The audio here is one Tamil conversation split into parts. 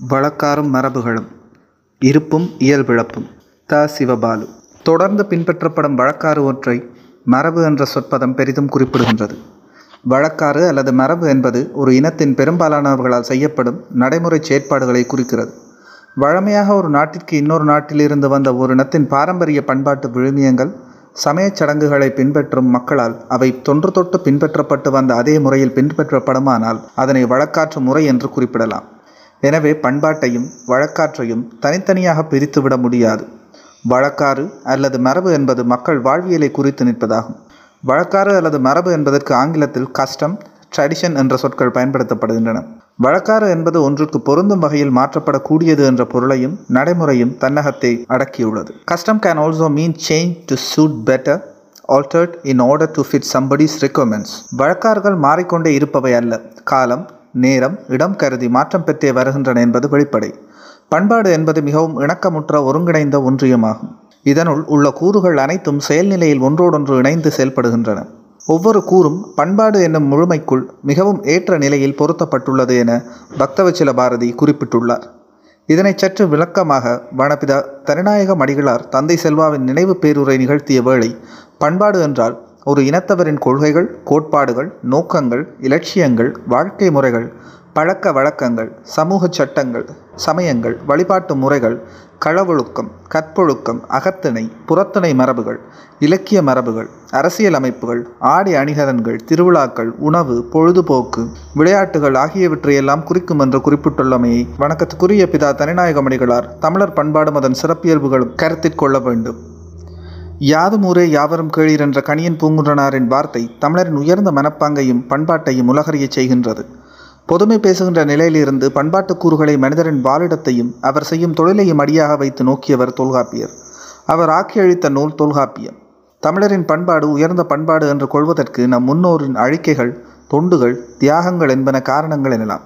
வழக்காரும் மரபுகளும் இருப்பும் இயல்பிழப்பும். த. சிவபாலு. தொடர்ந்து பின்பற்றப்படும் வழக்காறு ஒன்றை மரபு என்ற சொற்பதம் பெரிதும் குறிப்பிடுகின்றது. வழக்காறு அல்லது மரபு என்பது ஒரு இனத்தின் பெரும்பாலானவர்களால் செய்யப்படும் நடைமுறை செயற்பாடுகளை குறிக்கிறது. வழமையாக ஒரு நாட்டிற்கு இன்னொரு நாட்டிலிருந்து வந்த ஒரு இனத்தின் பாரம்பரிய பண்பாட்டு விழுமியங்கள் சமயச் சடங்குகளை பின்பற்றும் மக்களால் அவை தொன்று தொட்டு பின்பற்றப்பட்டு வந்த அதே முறையில் பின்பற்றப்படுமானால் அதனை வழக்காற்று முறை என்று குறிப்பிடலாம். எனவே பண்பாட்டையும் வழக்காற்றையும் தனித்தனியாக பிரித்துவிட முடியாது. வழக்காறு அல்லது மரபு என்பது மக்கள் வாழ்வியலை குறித்து நிற்பதாகும். வழக்காறு அல்லது மரபு என்பதற்கு ஆங்கிலத்தில் கஸ்டம் ட்ரெடிஷன் என்ற சொற்கள் பயன்படுத்தப்படுகின்றன. வழக்காறு என்பது ஒன்றுக்கு பொருந்தும் வகையில் மாற்றப்படக்கூடியது என்ற பொருளையும் நடைமுறையும் தன்னகத்தை அடக்கியுள்ளது. Custom can also mean change to suit better altered in order to fit somebody's requirements. வழக்காறுகள் மாறிக்கொண்டே இருப்பவை அல்ல. காலம் நேரம் இடம் கருதி மாற்றம் பெற்றே வருகின்றன என்பது வெளிப்படை. பண்பாடு என்பது மிகவும் இணக்கமுற்ற ஒருங்கிணைந்த ஒன்றியமாகும். இதனுள் உள்ள கூறுகள் அனைத்தும் செயல்நிலையில் ஒன்றோடொன்று இணைந்து செயல்படுகின்றன. ஒவ்வொரு கூறும் பண்பாடு என்னும் முழுமைக்குள் மிகவும் ஏற்ற நிலையில் பொருத்தப்பட்டுள்ளது என பக்தவச்சில பாரதி குறிப்பிட்டுள்ளார். இதனை சற்று விளக்கமாக வனபிதா தனிநாயக மடிகளார் தந்தை செல்வாவின் நினைவு பேருரை நிகழ்த்திய வேளை பண்பாடு என்றால் ஒரு இனத்தவரின் கொள்கைகள் கோட்பாடுகள் நோக்கங்கள் இலட்சியங்கள் வாழ்க்கை முறைகள் பழக்க வழக்கங்கள் சமூக சட்டங்கள் சமயங்கள் வழிபாட்டு முறைகள் களவொழுக்கம் கற்பொழுக்கம் அகத்திணை புறத்திணை மரபுகள் இலக்கிய மரபுகள் அரசியல் அமைப்புகள் ஆடை அணிகலன்கள் திருவிழாக்கள் உணவு பொழுதுபோக்கு விளையாட்டுகள் ஆகியவற்றையெல்லாம் குறிக்கும் என்று குறிப்பிட்டுள்ளமையை வணக்கத்துக்குரிய பிதா தனிநாயகமணிகளார் தமிழர் பண்பாடும் அதன் சிறப்பியல்புகளும் கருத்தில் கொள்ள வேண்டும். யாதும் ஊரே யாவரும் கேளீர் என்ற கணியன் பூங்குன்றனாரின் வார்த்தை தமிழரின் உயர்ந்த மனப்பாங்கையும் பண்பாட்டையும் உலகறியச் செய்கின்றது. பொதுமை பேசுகின்ற நிலையிலிருந்து பண்பாட்டு கூறுகளை மனிதரின் வாழிடத்தையும் அவர் செய்யும் தொழிலையும் அடியாக வைத்து நோக்கியவர் தொல்காப்பியர். அவர் ஆக்கியழித்த நூல் தொல்காப்பியம். தமிழரின் பண்பாடு உயர்ந்த பண்பாடு என்று கொள்வதற்கு நம் முன்னோரின் அழிக்கைகள் தொண்டுகள் தியாகங்கள் என்பன காரணங்கள் எனலாம்.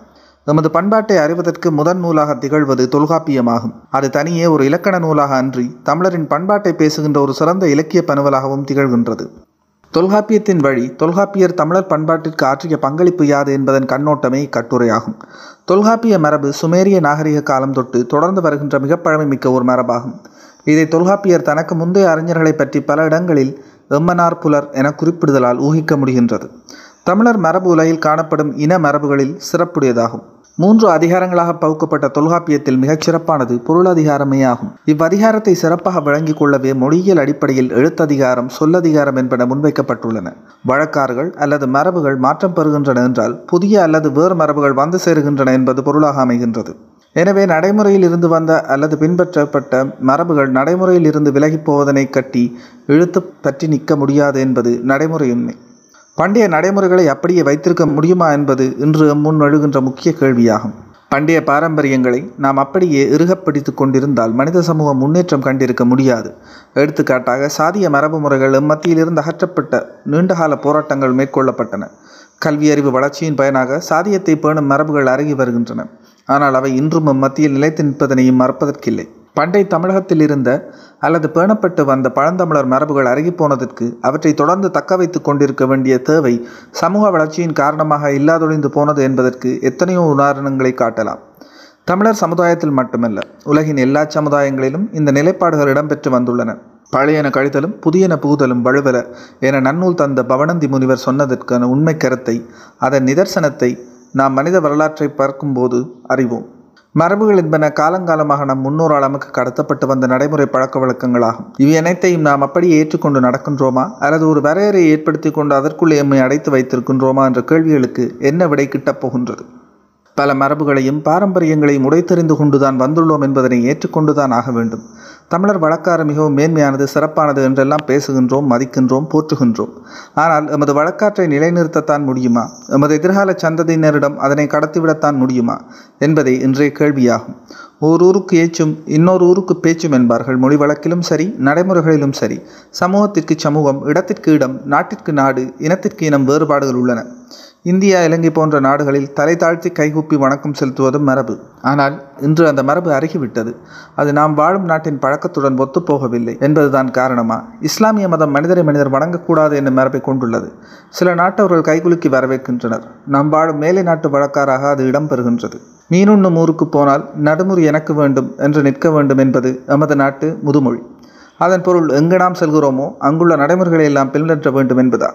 எமது பண்பாட்டை அறிவதற்கு முதன் நூலாக திகழ்வது தொல்காப்பியமாகும். அது தனியே ஒரு இலக்கண நூலாக அன்றி தமிழரின் பண்பாட்டை பேசுகின்ற ஒரு சிறந்த இலக்கிய பனுவலாகவும் திகழ்கின்றது. தொல்காப்பியத்தின் வழி தொல்காப்பியர் தமிழர் பண்பாட்டிற்கு ஆற்றிய பங்களிப்பு யாது என்பதன் கண்ணோட்டமே இக்கட்டுரையாகும். தொல்காப்பிய மரபு சுமேரிய நாகரிக காலம் தொட்டு தொடர்ந்து வருகின்ற மிக பழமைமிக்க ஒரு மரபாகும். இதை தொல்காப்பியர் தனக்கு முந்தைய அறிஞர்களை பற்றி பல இடங்களில் எம்மனார் புலர் என குறிப்பிடுதலால் ஊகிக்க முடிகின்றது. தமிழர் மரபு உலகில் காணப்படும் இன மரபுகளில் சிறப்புடையதாகும். மூன்று அதிகாரங்களாக பகுக்கப்பட்ட தொல்காப்பியத்தில் மிகச் சிறப்பானது பொருளதிகாரமே ஆகும் இவ்வதிகாரத்தை சிறப்பாக வழங்கிக் கொள்ளவே மொழியியல் அடிப்படையில் எழுத்ததிகாரம் சொல்லதிகாரம் என்பன முன்வைக்கப்பட்டுள்ளன. வழக்காறுகள் அல்லது மரபுகள் மாற்றம் பெறுகின்றன என்றால் புதிய அல்லது வேறு மரபுகள் வந்து சேருகின்றன என்பது பொருளாக அமைகின்றது. எனவே நடைமுறையில் இருந்து வந்த அல்லது பின்பற்றப்பட்ட மரபுகள் நடைமுறையில் இருந்து விலகிப் போவதனை கட்டி இழுத்து பற்றி நிற்க முடியாது என்பது நடைமுறையுண்மை. பண்டைய நடைமுறைகளை அப்படியே வைத்திருக்க முடியுமா என்பது இன்று முன் எழுகின்ற முக்கிய கேள்வியாகும். பண்டைய பாரம்பரியங்களை நாம் அப்படியே இறுகப் கொண்டிருந்தால் மனித சமூகம் முன்னேற்றம் கண்டிருக்க முடியாது. எடுத்துக்காட்டாக சாதிய மரபு முறைகள் மத்தியிலிருந்து அகற்றப்பட்ட நீண்டகால போராட்டங்கள் மேற்கொள்ளப்பட்டன. கல்வியறிவு வளர்ச்சியின் பயனாக சாதியத்தை பேணும் மரபுகள் அருகி வருகின்றன. ஆனால் அவை இன்றும் மத்தியில் நிலைத்து நிற்பதனையும் மறப்பதற்கில்லை. பண்டை தமிழகத்தில் இருந்த அல்லது பேணப்பட்டு வந்த பழந்தமிழர் மரபுகள் அருகி போனதற்கு அவற்றை தொடர்ந்து தக்க வைத்து கொண்டிருக்க வேண்டிய தேவை சமூக வளர்ச்சியின் காரணமாக இல்லாதொழிந்து போனது என்பதற்கு எத்தனையோ உதாரணங்களை காட்டலாம். தமிழர் சமுதாயத்தில் மட்டுமல்ல உலகின் எல்லா சமுதாயங்களிலும் இந்த நிலைப்பாடுகள் இடம்பெற்று வந்துள்ளன. பழையன கழிதலும் புதியன புகுதலும் வலுவல என நன்னூல் தந்த பவனந்தி முனிவர் சொன்னதற்கான உண்மை கருத்தை அதன் நிதர்சனத்தை நாம் மனித வரலாற்றை பார்க்கும்போது அறிவோம். மரபுகள் என்பன காலங்காலமாக நம் முன்னோரால் நமக்கு கடத்தப்பட்டு வந்த நடைமுறை பழக்க வழக்கங்களாகும். இவை அனைத்தையும் நாம் அப்படியே ஏற்றுக்கொண்டு நடக்கின்றோமா? அல்லது ஒரு வரையறையை ஏற்படுத்தி கொண்டு அதற்குள்ளே எம்மை அடைத்து வைத்திருக்கின்றோமா என்ற கேள்விகளுக்கு என்ன விடை கிட்டப் போகின்றது? பல மரபுகளையும் பாரம்பரியங்களையும் உடைத்தெறிந்து கொண்டுதான் வந்துள்ளோம் என்பதனை ஏற்றுக்கொண்டுதான் ஆக வேண்டும். தமிழர் வழக்காறு மிகவும் மேன்மையானது சிறப்பானது என்றெல்லாம் பேசுகின்றோம் மதிக்கின்றோம் போற்றுகின்றோம். ஆனால் எமது வழக்காற்றை நிலைநிறுத்தத்தான் முடியுமா? எமது எதிர்கால சந்ததியினரிடம் அதனை கடத்திவிடத்தான் முடியுமா? என்பதே இன்றைய கேள்வியாகும். ஓர் ஊருக்கு ஏச்சும் இன்னொரு ஊருக்கு பேச்சும் என்பார்கள். மொழி வழக்கிலும் சரி நடைமுறைகளிலும் சரி. சமூகத்திற்கு சமூகம் இடத்திற்கு இடம் நாட்டிற்கு நாடு இனத்திற்கு இனம் வேறுபாடுகள் உள்ளன. இந்தியா இலங்கை போன்ற நாடுகளில் தலை தாழ்த்தி கைகூப்பி வணக்கம் செலுத்துவதும் மரபு. ஆனால் இன்று அந்த மரபு அருகிவிட்டது. அது நாம் வாழும் நாட்டின் பழக்கத்துடன் ஒத்துப்போகவில்லை என்பதுதான் காரணமா? இஸ்லாமிய மதம் மனிதரை மனிதர் வணங்கக்கூடாது என்னும் மரபை கொண்டுள்ளது. சில நாட்டவர்கள் கைகுலுக்கி வரவேற்கின்றனர். நாம் வாழும் மேலை நாட்டு வழக்காராக அது இடம்பெறுகின்றது மீனுண்ணும் ஊருக்கு போனால் நடுமுறை எனக்கு வேண்டும் என்று நிற்க வேண்டும் என்பது எமது நாட்டு முதுமொழி. அதன் பொருள் எங்கு நாம் செல்கிறோமோ அங்குள்ள நடைமுறைகளை எல்லாம் பின்பற்ற வேண்டும் என்பதா?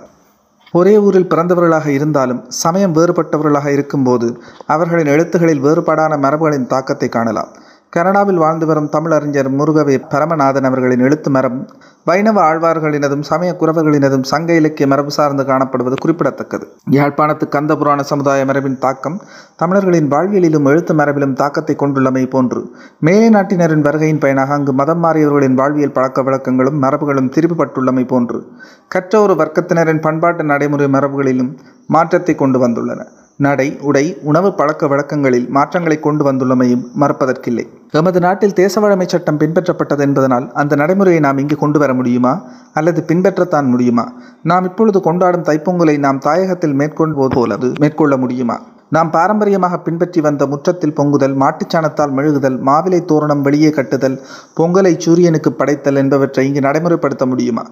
ஒரே ஊரில் பிறந்தவர்களாக இருந்தாலும் சமயம் வேறுபட்டவர்களாக இருக்கும்போது அவர்களின் எழுத்துகளில் வேறுபாடான மரபுகளின் தாக்கத்தை காணலாம். கனடாவில் வாழ்ந்து வரும் தமிழறிஞர் முருகவே பரமநாதன் அவர்களின் எழுத்து மரம் வைணவ ஆழ்வார்களினதும் சமய குறவர்களினதும் சங்க இலக்கிய மரபு சார்ந்து காணப்படுவது குறிப்பிடத்தக்கது. யாழ்ப்பாணத்து கந்தபுராண சமுதாய மரபின் தாக்கம் தமிழர்களின் வாழ்வியலிலும் எழுத்து மரபிலும் தாக்கத்தை கொண்டுள்ளமை போன்று மேலை நாட்டினரின் வருகையின் பயனாக அங்கு மதம் மாறியவர்களின் வாழ்வியல் பழக்க வழக்கங்களும் மரபுகளும் திரும்பப்பட்டுள்ளமை போன்று கற்ற ஒரு வர்க்கத்தினரின் பண்பாட்டு நடைமுறை மரபுகளிலும் மாற்றத்தை கொண்டு வந்துள்ளன. நடை உடை உணவு பழக்க வழக்கங்களில் மாற்றங்களை கொண்டு வந்துள்ளமையும் மறப்பதற்கில்லை. எமது நாட்டில் தேசவழமை சட்டம் பின்பற்றப்பட்டது என்பதனால் அந்த நடைமுறையை நாம் இங்கு கொண்டு வர முடியுமா? அல்லது பின்பற்றத்தான் முடியுமா? நாம் இப்பொழுது கொண்டாடும் தைப்பொங்கலை நாம் தாயகத்தில் மேற்கொள்வது போல மேற்கொள்ள முடியுமா? நாம் பாரம்பரியமாக பின்பற்றி வந்த முற்றத்தில் பொங்குதல் மாட்டுச்சாணத்தால் மெழுகுதல் மாவிலை தோரணம் வெளியே கட்டுதல் பொங்கலை சூரியனுக்கு படைத்தல் என்பவற்றை இங்கு நடைமுறைப்படுத்த முடியுமா?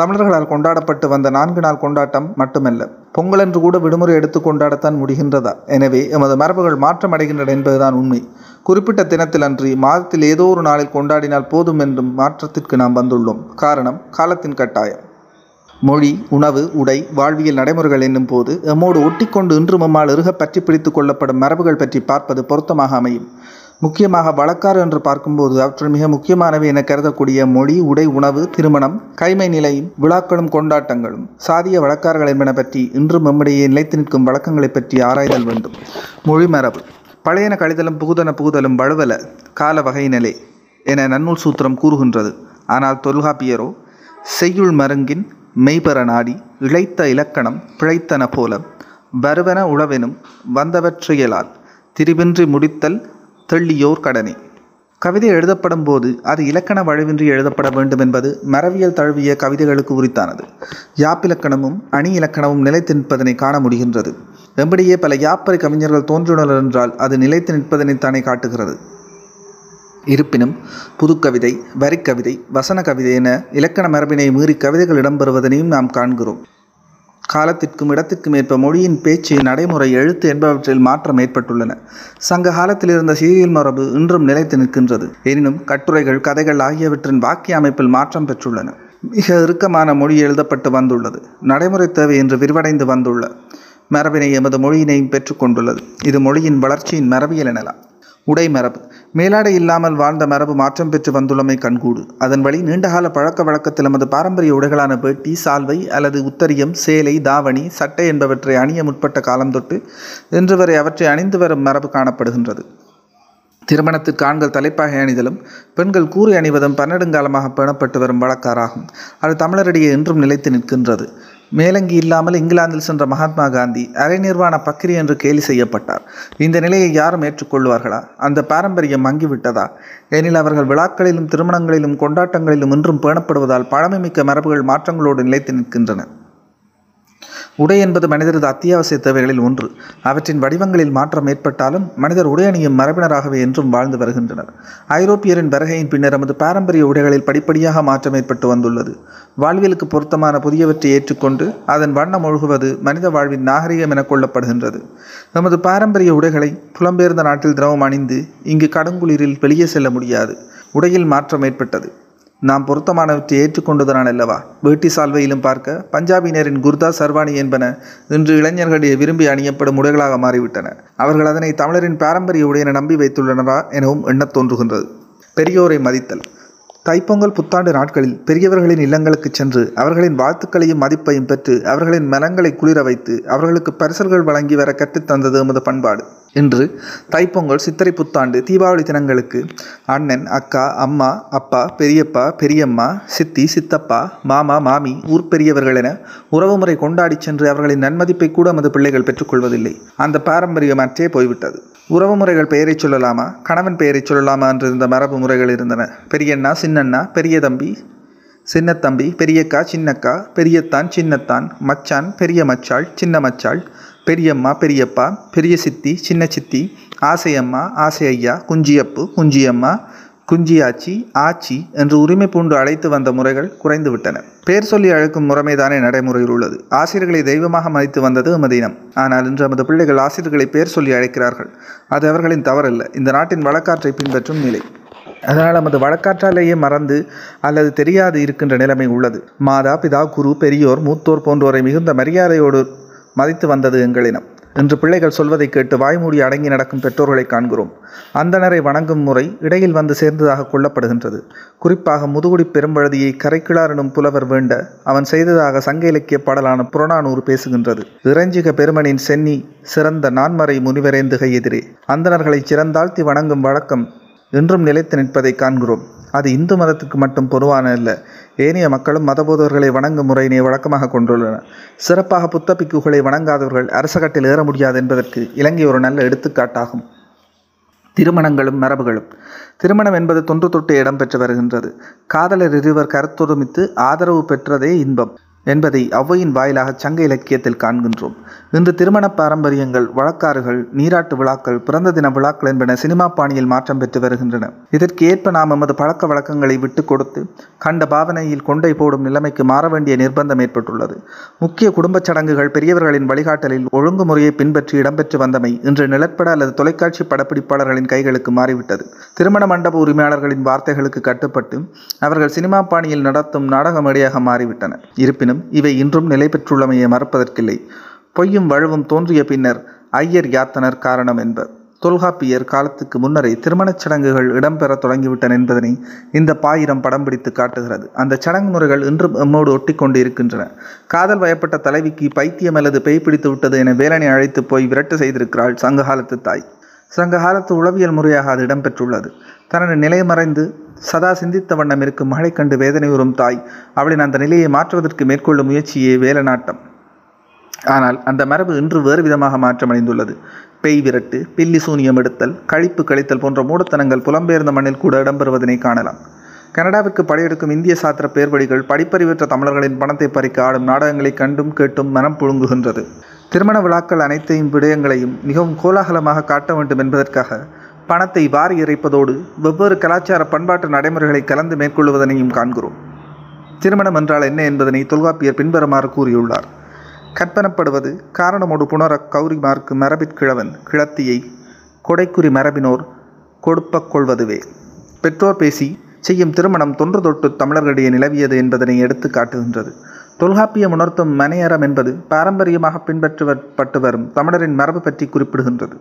தமிழர்களால் கொண்டாடப்பட்டு வந்த நான்கு நாள் கொண்டாட்டம் மட்டுமல்ல பொங்கல் என்று கூட விடுமுறை எடுத்து கொண்டாடத்தான் முடிகின்றதா? எனவே எமது மரபுகள் மாற்றம் அடைகின்றன என்பதுதான் உண்மை. குறிப்பிட்ட தினத்தில் அன்றி மாதத்தில் ஏதோ ஒரு நாளில் கொண்டாடினால் போதும் என்றும் மாற்றத்திற்கு நாம் வந்துள்ளோம். காரணம் காலத்தின் கட்டாயம். மொழி உணவு உடை வாழ்வியல் நடைமுறைகள் என்னும் போது எம்மோடு ஒட்டிக்கொண்டு இன்று மம்மால் இறுக பற்றி பிடித்து கொள்ளப்படும் மரபுகள் பற்றி பார்ப்பது பொருத்தமாக அமையும். முக்கியமாக வழக்காறு என்று பார்க்கும்போது அவற்றில் மிக முக்கியமானவை என கருதக்கூடிய மொழி உடை உணவு திருமணம் கைமை நிலையும் விழாக்களும் கொண்டாட்டங்களும் சாதிய வழக்காறுகள் என்பன பற்றி இன்றும் நம்மிடையே நிலைத்து நிற்கும் வழக்கங்களை பற்றி ஆராய்தல் வேண்டும். மொழி மரபு. பழையன கழிதலும் புகுதன புகுதலும் வலுவல கால வகையினலே என நன்னூல் சூத்திரம் கூறுகின்றது. ஆனால் தொல்காப்பியரோ செய்யுள் மருங்கின் மெய்பெற நாடி இழைத்த இலக்கணம் பிழைத்தன போல வருவன உழவெனும் வந்தவற்றையலால் திரிவின்றி முடித்தல் தெள்ளியோர் கடனே. கவிதை எழுதப்படும் போது அது இலக்கண வழுவின்றி எழுதப்பட வேண்டும் என்பது மரபியல் தழுவிய கவிதைகளுக்கு உரித்தானது. யாப்பிலக்கணமும் அணி இலக்கணமும் நிலைத்து நிற்பதனை காண முடிகின்றது. எம்படியே பல யாப்பறை கவிஞர்கள் தோன்றுள்ளனர் என்றால் அது நிலைத்து நிற்பதனை தானே காட்டுகிறது. இருப்பினும் புதுக்கவிதை வரிக்கவிதை வசன கவிதை என இலக்கண மரபினை மீறி கவிதைகள் இடம்பெறுவதனையும் நாம் காண்கிறோம். காலத்திற்கும் இடத்திற்கும் ஏற்ப மொழியின் பேச்சு நடைமுறை எழுத்து என்பவற்றில் மாற்றம் ஏற்பட்டுள்ளன. சங்க காலத்தில் இருந்த சீரியல் மரபு இன்றும் நிலைத்து நிற்கின்றது. எனினும் கட்டுரைகள் கதைகள் ஆகியவற்றின் வாக்கிய அமைப்பில் மாற்றம் பெற்றுள்ளன. மிக இறுக்கமான மொழி எழுதப்பட்டு வந்துள்ளது. நடைமுறை தேவை என்று விரிவடைந்து வந்துள்ள மரபினை எமது மொழியினையும் பெற்றுக்கொண்டுள்ளது இது மொழியின் வளர்ச்சியின் மரபியல் எனலாம். உடை மரபு. மேலாடை இல்லாமல் வாழ்ந்த மரபு மாற்றம் பெற்று வந்துள்ளமை கண்கூடு. அதன் வழி நீண்டகால பழக்க வழக்கத்தில் நமது பாரம்பரிய உடைகளான வேட்டி சால்வை அல்லது உத்தரியம் சேலை தாவணி சட்டை என்பவற்றை அணிய முற்பட்ட காலம் தொட்டு இன்று வரை அவற்றை அணிந்து வரும் மரபு காணப்படுகின்றது. திருமணத்திற்கு ஆண்கள் தலைப்பாகை அணிதலும் பெண்கள் கூறி அணிவதும் பன்னெடுங்காலமாக பேணப்பட்டு வரும் வழக்காராகும் அது தமிழரிடையே இன்றும் நிலைத்து நிற்கின்றது. மேலங்கி இல்லாமல் இங்கிலாந்தில் சென்ற மகாத்மா காந்தி அரை நிர்வாண பக்ரி என்று கேலி செய்யப்பட்டார். இந்த நிலையை யாரும் ஏற்றுக்கொள்வார்களா? அந்த பாரம்பரியம் மங்கிவிட்டதா? எனில் அவர்கள் விழாக்களிலும் திருமணங்களிலும் கொண்டாட்டங்களிலும் இன்றும் பேணப்படுவதால் பழமைமிக்க மரபுகள் மாற்றங்களோடு நிலைத்து நிற்கின்றன. உடை என்பது மனிதரது அத்தியாவசிய தேவைகளில் ஒன்று. அவற்றின் வடிவங்களில் மாற்றம் ஏற்பட்டாலும் மனிதர் உடை அணியும் மரபினராகவே என்றும் வாழ்ந்து வருகின்றனர். ஐரோப்பியரின் வருகையின் பின்னர் நமது பாரம்பரிய உடைகளில் படிப்படியாக மாற்றம் ஏற்பட்டு வந்துள்ளது. வாழ்வியலுக்கு பொருத்தமான புதியவற்றை ஏற்றுக்கொண்டு அதன் வண்ணம் ஒழுகுவது மனித வாழ்வின் நாகரிகம் என கொள்ளப்படுகின்றது. நமது பாரம்பரிய உடைகளை புலம்பெயர்ந்த நாட்டில் திரவம் அணிந்து இங்கு கடுங்குளிரில் வெளியே செல்ல முடியாது. உடையில் மாற்றம் ஏற்பட்டது. நாம் பொருத்தமானவற்றை ஏற்றுக்கொண்டதனால் அல்லவா? வேட்டி சால்வையிலும் பார்க்க பஞ்சாபியினரின் குர்தா சர்வாணி என்பன இன்று இளைஞர்களிடையே விரும்பி அணியப்படும் உடைகளாக மாறிவிட்டன. அவர்கள் அதனை தமிழரின் பாரம்பரிய உடையென நம்பி வைத்துள்ளனரா எனவும் எண்ணத் தோன்றுகின்றது. பெரியோரை மதித்தல். தைப்பொங்கல் புத்தாண்டு நாட்களில் பெரியவர்களின் இல்லங்களுக்கு சென்று அவர்களின் வாழ்த்துக்களையும் மதிப்பையும் பெற்று அவர்களின் மனங்களை குளிர வைத்து அவர்களுக்கு பரிசல்கள் வழங்கி வர கற்றுத்தந்தது எமது பண்பாடு. இன்று தைப்பொங்கல் சித்திரை புத்தாண்டு தீபாவளி தினங்களுக்கு அண்ணன் அக்கா அம்மா அப்பா பெரியப்பா பெரியம்மா சித்தி சித்தப்பா மாமா மாமி ஊர் பெரியவர்கள் என உறவுமுறை கொண்டாடி சென்று அவர்களின் நன்மதிப்பை கூட நமது பிள்ளைகள் பெற்றுக்கொள்வதில்லை. அந்த பாரம்பரியம் அற்றே போய்விட்டது. உறவுமுறைகள் பெயரை சொல்லலாமா? கணவன் பெயரை சொல்லலாமா என்றிருந்த மரபு முறைகள் இருந்தன. பெரியண்ணா சின்னண்ணா பெரிய தம்பி சின்னத்தம்பி பெரியக்கா சின்னக்கா பெரியத்தான் சின்னத்தான் மச்சான் பெரிய மச்சாள் சின்ன மச்சாள் பெரியம்மா பெரியப்பா பெரிய சித்தி சின்ன சித்தி ஆசையம்மா ஆசை ஐயா குஞ்சியப்பு குஞ்சியம்மா குஞ்சியாச்சி ஆச்சி என்று உரிமை பூண்டு அழைத்து வந்த முறைகள் குறைந்துவிட்டன பேர் சொல்லி அழைக்கும் முறைமைதானே நடைமுறையில் உள்ளது. ஆசிரியர்களை தெய்வமாக மதித்து வந்தது எமது இனம். ஆனால் இன்று நமது பிள்ளைகள் ஆசிரியர்களை பேர் சொல்லி அழைக்கிறார்கள். அது அவர்களின் தவறல்ல. இந்த நாட்டின் வழக்காற்றை பின்பற்றும் நிலை. அதனால் நமது வழக்காற்றாலேயே மறந்து அல்லது தெரியாது இருக்கின்ற நிலைமை உள்ளது. மாதா பிதா குரு பெரியோர் மூத்தோர் போன்றோரை மிகுந்த மரியாதையோடு மதித்து வந்தது எங்களினம் என்று பிள்ளைகள் சொல்வதை கேட்டு வாய்மூடி அடங்கி நடக்கும் பெற்றோர்களை காண்கிறோம். அந்தணரை வணங்கும் முறை இடையில் வந்து சேர்ந்ததாக கொள்ளப்படுகின்றது. குறிப்பாக முதுகுடி பெரும்பழுதியை கரைக்கிழார் எனும் புலவர் வேண்ட அவன் செய்ததாக சங்க இலக்கிய பாடலான புறநானூறு பேசுகின்றது. இறைஞ்சிக பெருமனின் சென்னி சிறந்த நான்மறை முனிவரேந்துகை எதிரே. அந்தணர்களை சிறந்தாழ்த்தி வணங்கும் வழக்கம் என்றும் நிலைத்து நிற்பதை காண்கிறோம். அது இந்து மதத்துக்கு மட்டும் பொதுவான இல்லை ஏனைய மக்களும் மதபோதவர்களை வணங்கும் முறையினை வழக்கமாக கொண்டுள்ளனர். சிறப்பாக புத்த பிக்குகளை வணங்காதவர்கள் அரசகட்டில் ஏற முடியாது என்பதற்கு இலங்கை ஒரு நல்ல எடுத்துக்காட்டாகும். திருமணங்களும் மரபுகளும். திருமணம் என்பது தொன்று தொட்டு இடம்பெற்று வருகின்றது. காதலர் இருவர் கருத்தொருமித்து ஆதரவு பெற்றதே இன்பம். என்பதை ஒளவையின் வாயிலாக சங்க இலக்கியத்தில் காண்கின்றோம். இன்று திருமண பாரம்பரியங்கள் வழக்காறுகள் நீராட்டு விழாக்கள் பிறந்த தின விழாக்கள் என்பன சினிமா பாணியில் மாற்றம் பெற்று வருகின்றன. இதற்கு ஏற்ப நாம் எமது பழக்க வழக்கங்களை விட்டு கொடுத்து கண்ட பாவனையில் கொண்டை போடும் நிலைமைக்கு மாற வேண்டிய நிர்பந்தம் ஏற்பட்டுள்ளது. முக்கிய குடும்பச் சடங்குகள் பெரியவர்களின் வழிகாட்டலில் ஒழுங்குமுறையை பின்பற்றி இடம்பெற்று வந்தமை இன்று நிலப்பட அல்லது தொலைக்காட்சி படப்பிடிப்பாளர்களின் கைகளுக்கு மாறிவிட்டது. திருமண மண்டப உரிமையாளர்களின் வார்த்தைகளுக்கு கட்டுப்பட்டு அவர்கள் சினிமா பாணியில் நடத்தும் நாடக மேடையாக மாறிவிட்டன இருப்பினும் இவை இன்றும் நிலை பெற்றுள்ளமையை மறப்பதற்கில்லை. பொய்யும் வழுவும் தோன்றிய பின்னர் ஐயர் யாத்தனர் காரணம் என்பர். தொல்காப்பியர் காலத்துக்கு முன்னரே திருமணச் சடங்குகள் இடம்பெற தொடங்கிவிட்டன என்பதனை இந்த பாயிரம் படம் பிடித்து காட்டுகிறது. அந்த சடங்கு முறைகள் இன்றும் எம்மோடு ஒட்டி கொண்டு இருக்கின்றன காதல் வயப்பட்ட தலைவிக்கு பைத்தியம் அல்லது பேய் பிடித்து விட்டது என வேலனை அழைத்து போய் விரட்டு செய்திருக்கிறாள் சங்ககாலத்து தாய். சங்ககாலத்து உளவியல் முறையாக அது இடம்பெற்றுள்ளது. தனது நிலை மறைந்து சதா சிந்தித்த வண்ணம் இருக்கும் மழை கண்டு வேதனை உறும் தாய். அவளின் அந்த நிலையை மாற்றுவதற்கு மேற்கொள்ளும் முயற்சியே வேலநாட்டம் ஆனால் அந்த மரபு இன்று வேறு விதமாக மாற்றமடைந்துள்ளது. பெய் விரட்டு பில்லி சூனியம் எடுத்தல் கழிப்பு கழித்தல் போன்ற மூடத்தனங்கள் புலம்பெயர்ந்த மண்ணில் கூட இடம்பெறுவதனை காணலாம். கனடாவிற்கு படையெடுக்கும் இந்திய சாத்திர பேர்வழிகள் படிப்பறிவற்ற தமிழர்களின் பணத்தை பறிக்க ஆடும் நாடகங்களை கண்டும் கேட்டும் மனம் புழுங்குகின்றது. திருமண விழாக்கள் அனைத்தையும் விடயங்களையும் மிகவும் கோலாகலமாக காட்ட வேண்டும் என்பதற்காக பணத்தை வாரி இறைப்பதோடு வெவ்வேறு கலாச்சார பண்பாட்டு நடைமுறைகளை கலந்து மேற்கொள்வதனையும் காண்கிறோம். திருமணம் என்றால் என்ன என்பதனை தொல்காப்பியர் பின்வருமாறு கூறியுள்ளார். கற்பனப்படுவது காரணமோடு புணர கௌரிமார்க்கு மரபிற்கிழவன் கிழத்தியை கொடைக்குறி மரபினோர் கொடுப்பக் கொள்வதுவே. பெற்றோர் பேசி செய்யும் திருமணம் தொன்று தொட்டு தமிழர்களிடையே நிலவியது என்பதனை எடுத்து காட்டுகின்றது. தொல்காப்பியம் உணர்த்தும் மனையறம் என்பது பாரம்பரியமாக பின்பற்றப்பட்டு வரும் தமிழரின் மரபு பற்றி குறிப்பிடுகின்றது.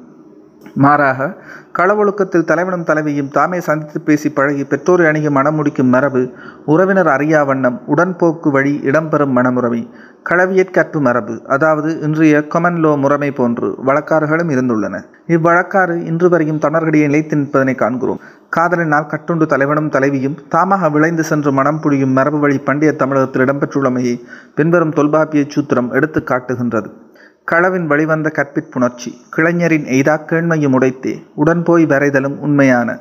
மாறாக களவொழுக்கத்தில் தலைவனும் தலைவியும் தாமே சந்தித்து பேசி பழகி பெற்றோரை அணுகி மனமுடிக்கும் மரபு உறவினர் அறியா வண்ணம் உடன்போக்கு வழி இடம்பெறும் மனமுறைமை களவியற்கற்பு மரபு அதாவது இன்றைய கொமன் லோ முறைமை போன்று வழக்காறுகளும் இருந்துள்ளன. இவ்வழக்காறு இன்று வரையும் தமிழர்களிடையே நிலைத்து நிற்பதனை காண்கிறோம். காதலினால் கட்டுண்டு தலைவனும் தலைவியும் தாமாக விளைந்து சென்று மனம் புரியும் மரபு வழி பண்டைய தமிழகத்தில் இடம்பெற்றுள்ளமையை பின்வரும் தொல்பாப்பிய சூத்திரம் எடுத்து காட்டுகின்றது. களவின் வழிவந்த கற்பிற்புணர்ச்சி கிளைஞரின் எய்தாக்கேண்மையும் உடைத்து உடைத்தே உடன்போய் வரைதலும் உண்மையான.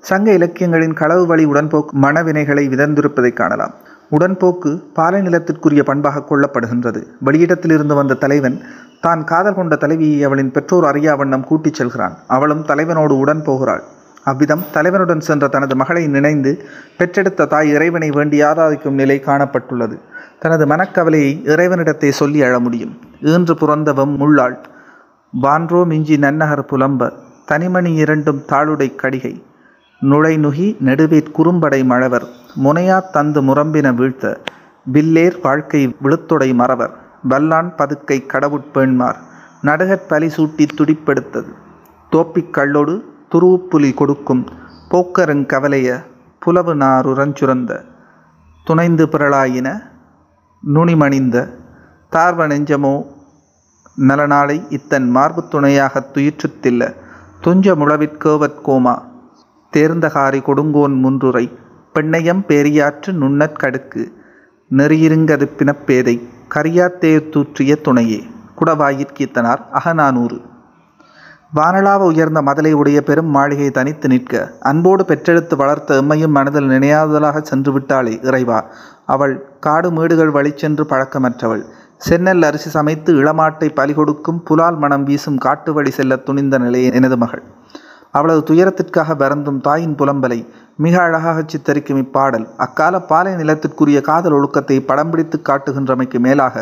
சங்க இலக்கியங்களின் களவு வழி உடன்போக்கு மனவினைகளை விதந்திருப்பதை காணலாம். உடன்போக்கு பாலை நிலத்திற்குரிய பண்பாக கொள்ளப்படுகின்றது. வெளியிடத்திலிருந்து வந்த தலைவன் தான் காதல் கொண்ட தலைவியை அவளின் பெற்றோர் அறியா வண்ணம் கூட்டிச் செல்கிறான். அவளும் தலைவனோடு உடன் போகிறாள். அவ்விதம் தலைவனுடன் சென்ற தனது மகளை நினைந்து பெற்றெடுத்த தாய் இறைவனை வேண்டி ஆராதிக்கும் நிலை காணப்பட்டுள்ளது. தனது மனக்கவலையை இறைவனிடத்தை சொல்லி அழ முடியும். ஈன்று புறந்தவம் முள்ளாள். வான்றோ மிஞ்சி நன்னகர் புலம்ப. தனிமணி இரண்டும் தாளுடை கடிகை. நுழைநுகி நெடுவேற் குறும்படை மழவர். முனையா தந்து முரம்பின வீழ்த்த. வில்லேர் வாழ்க்கை விழுத்தொடை மறவர். வல்லான் பதுக்கை கடவுட்பேண்மார் நடுகற் பலி சூட்டி துடிப்பெடுத்தது. தோப்பிக் கல்லோடு துருவுப்புலி கொடுக்கும். போக்கருங்கவலைய புலவு நாருரஞ்சுரந்த துணைந்து பிறளாயின நுனிமணிந்த தார்வ நெஞ்சமோ நலனாளை இத்தன் மார்பு துணையாகத் துயிற்றுத்தில்ல துஞ்ச முளவிற்கோவற்கோமா தேர்ந்தகாரி கொடுங்கோன் முன்றுரை பெண்ணையம் பேரியாற்று நுண்ணற் கடுக்கு நெறியிருங்கது பிணப்பேதை கரியாத்தேர் தூற்றிய துணையே குடவாயிற்கீத்தனார் அகநானூறு. வானலாவ உயர்ந்த மதலை உடைய பெரும் மாளிகை தனித்து நிற்க அன்போடு பெற்றெடுத்து வளர்த்த எம்மையும் மனதில் நினையாதலாக சென்று விட்டாளே இறைவா. அவள் காடு மேடுகள் வழிச்சென்று பழக்கமற்றவள். செந்நெல் அரிசி சமைத்து இளமாட்டை பலி கொடுக்கும் புலால் மனம் வீசும் காட்டு வழி செல்ல துணிந்த நிலை எனது மகள். அவளது துயரத்திற்காக வருந்தும் தாயின் புலம்பலை மிக அழகாக சித்தரிக்கும் இப்பாடல். அக்கால பாலை நிலத்திற்குரிய காதல் ஒழுக்கத்தை படம் பிடித்து காட்டுகின்றமைக்கு மேலாக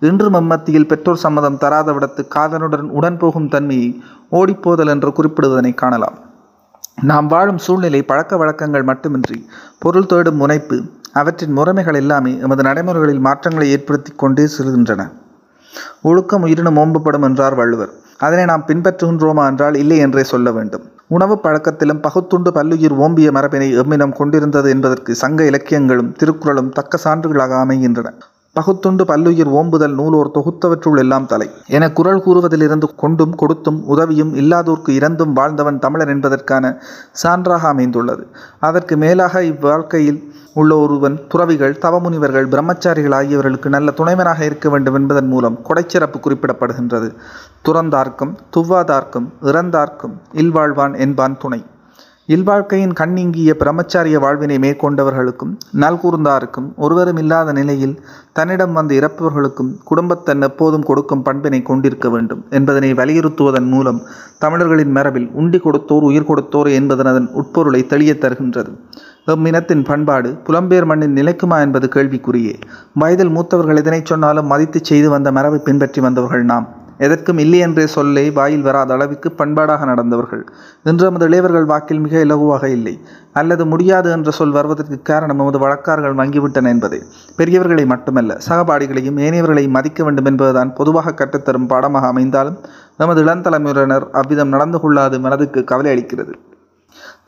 இன்று மம்மத்தியில் பெற்றோர் சம்மதம் தராத விடத்து காதலுடன் உடன் போகும் தன்மையை ஓடிப்போதல் என்று குறிப்பிடுவதனை காணலாம். நாம் வாழும் சூழ்நிலை பழக்க வழக்கங்கள் மட்டுமின்றி பொருள் தேடும் முனைப்பு அவற்றின் முறைமைகள் எல்லாமே எமது நடைமுறைகளில் மாற்றங்களை ஏற்படுத்தி கொண்டே செல்கின்றன. ஒழுக்கம் உயிரினம் ஓம்பப்படும் என்றார் வள்ளுவர். அதனை நாம் பின்பற்றுகின்றோமா என்றால் இல்லை என்றே சொல்ல வேண்டும். உணவு பழக்கத்திலும் பகுத்துண்டு பல்லுயிர் ஓம்பிய மரபினை எம்மினம் கொண்டிருந்தது என்பதற்கு சங்க இலக்கியங்களும் திருக்குறளும் தக்க சான்றுகளாக அமைகின்றன. பகுத்துண்டு பல்லுயிர் ஓம்புதல் நூலோர் தொகுத்தவற்றுள் எல்லாம் தலை. என குரல் கூறுவதிலிருந்து கொண்டும் கொடுத்தும் உதவியும் இல்லாதோர்க்கு இறந்தும் வாழ்ந்தவன் தமிழன் என்பதற்கான சான்றாக அமைந்துள்ளது. அதற்கு மேலாக இவ்வாழ்க்கையில் உள்ள ஒருவன் துறவிகள் தவமுனிவர்கள் பிரம்மச்சாரிகள் ஆகியவர்களுக்கு நல்ல துணைவனாக இருக்க வேண்டும் என்பதன் மூலம் கொடைச்சிறப்பு குறிப்பிடப்படுகின்றது. துறந்தார்க்கும் துவ்வாதார்க்கும் இறந்தார்க்கும் இல்வாழ்வான் என்பான் துணை. இல்வாழ்க்கையின் கண்ணீங்கிய பிரம்மச்சாரிய வாழ்வினை மேற்கொண்டவர்களுக்கும் நல்கூர்ந்தாருக்கும் ஒருவரும் இல்லாத நிலையில் தன்னிடம் வந்து இறப்பவர்களுக்கும் குடும்பத்தன் எப்போதும் கொடுக்கும் பண்பினை கொண்டிருக்க வேண்டும் என்பதனை வலியுறுத்துவதன் மூலம் தமிழர்களின் மரபில் உண்டி கொடுத்தோர் உயிர் கொடுத்தோர் என்பதன் அதன் உட்பொருளை தெளியத் தருகின்றது. எம்மினத்தின் பண்பாடு புலம்பெயர் மண்ணில் நிலைக்குமா என்பது கேள்விக்குரியே வயதில் மூத்தவர்கள் எதனை சொன்னாலும் மதித்து செய்து வந்த மரபை பின்பற்றி வந்தவர்கள் நாம். எதற்கும் இல்லை என்றே சொல்லே வாயில் வராத அளவுக்கு பண்பாடாக நடந்தவர்கள். இன்று நமது இளையவர்கள் வாக்கில் மிக இலகுவாக இல்லை. அல்லது முடியாது என்ற சொல் வருவதற்கு காரணம் நமது வழக்கார்கள் வங்கிவிட்டன என்பதே. பெரியவர்களை மட்டுமல்ல சகபாடிகளையும் ஏனையவர்களையும் மதிக்க வேண்டும் என்பதுதான் பொதுவாக கற்றுத்தரும் பாடமாக அமைந்தாலும் நமது இளந்தலைமுறையினர் அவ்விதம் நடந்து கொள்ளாது மனதுக்கு கவலை அளிக்கிறது.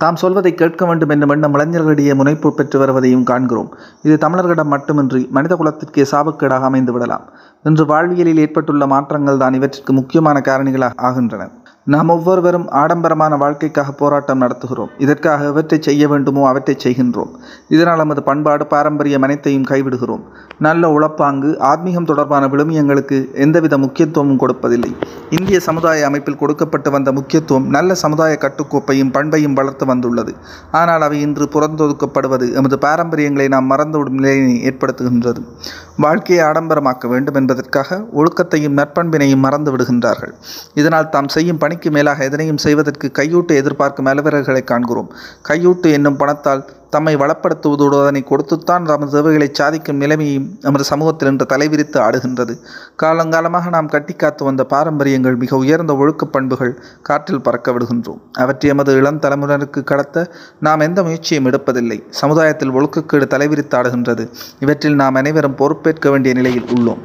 தாம் சொல்வதை கேட்க வேண்டும் என்ற எண்ணம் இளைஞர்களிடையே முனைப்பு பெற்று வருவதையும் காண்கிறோம். இது தமிழர்களிடம் மட்டுமின்றி மனித குலத்திற்கே சாபக்கேடாக அமைந்து விடலாம். இன்று வாழ்வியலில் ஏற்பட்டுள்ள மாற்றங்கள் தான் இவற்றிற்கு முக்கியமான காரணிகளாக ஆகின்றன. நாம் ஒவ்வொருவரும் ஆடம்பரமான வாழ்க்கைக்காக போராட்டம் நடத்துகிறோம். இதற்காக எவற்றை செய்ய வேண்டுமோ அவற்றை செய்கின்றோம். இதனால் நமது பண்பாடு பாரம்பரியம் அனைத்தையும் கைவிடுகிறோம். நல்ல உழப்பாங்கு ஆத்மீகம் தொடர்பான விழுமியங்களுக்கு எந்தவித முக்கியத்துவமும் கொடுப்பதில்லை. இந்திய சமுதாய அமைப்பில் கொடுக்கப்பட்டு வந்த முக்கியத்துவம் நல்ல சமுதாய கட்டுக்கோப்பையும் பண்பையும் வளர்த்து வந்துள்ளது. ஆனால் அவை இன்று புறந்தொதுக்கப்படுவது எமது பாரம்பரியங்களை நாம் மறந்துவிடும் நிலையினை ஏற்படுத்துகின்றது. வாழ்க்கையை ஆடம்பரமாக்க வேண்டும் என்பதற்காக ஒழுக்கத்தையும் நற்பண்பினையும் மறந்து விடுகின்றார்கள். இதனால் தாம் செய்யும் பணிக்கு மேலாக எதனையும் செய்வதற்கு கையூட்டு எதிர்பார்க்கும் அலுவலர்களை காண்கிறோம். கையூட்டு என்னும் பணத்தால் தம்மை வளப்படுத்துவதோடு அதனை கொடுத்துத்தான் தமது தேவைகளை சாதிக்கும் நிலைமையும் நமது சமூகத்தில் இன்று தலைவிரித்து ஆடுகின்றது. காலங்காலமாக நாம் கட்டி காத்து வந்த பாரம்பரியங்கள் மிக உயர்ந்த ஒழுக்கப் பண்புகள் காற்றில் பறக்க விடுகின்றோம். அவற்றை எமது இளம் தலைமுறையினருக்கு கடத்த நாம் எந்த முயற்சியும் எடுப்பதில்லை. சமுதாயத்தில் ஒழுக்கக்கேடு தலைவிரித்து ஆடுகின்றது. இவற்றில் நாம் அனைவரும் பொறுப்பேற்க வேண்டிய நிலையில் உள்ளோம்.